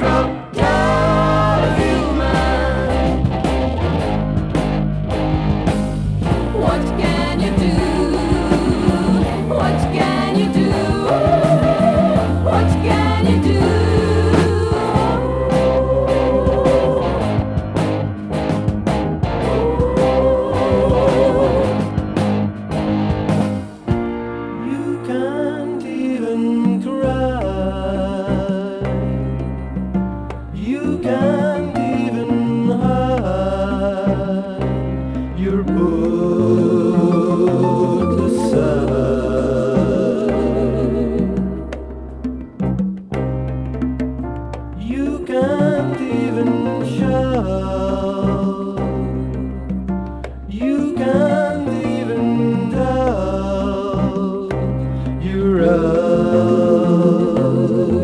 Trump. can't even show. You can't even doubt you rode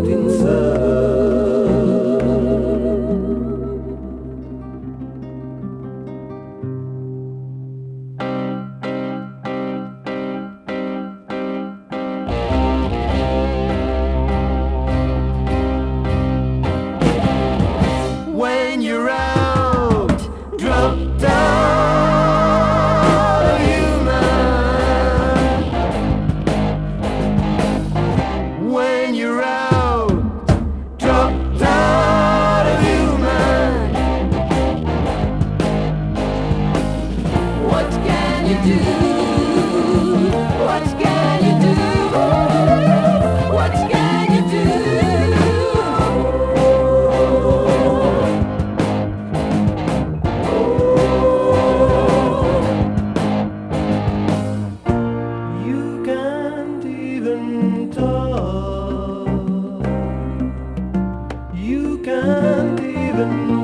inside. can't even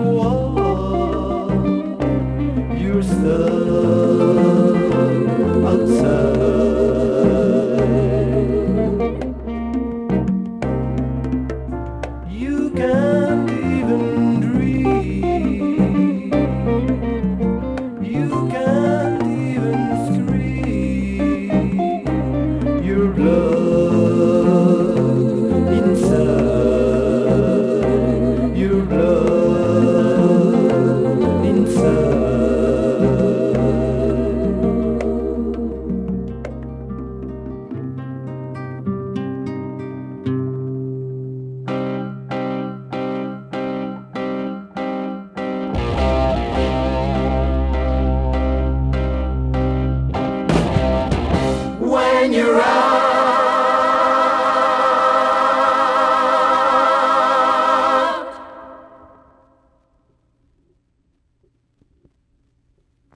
when you're out.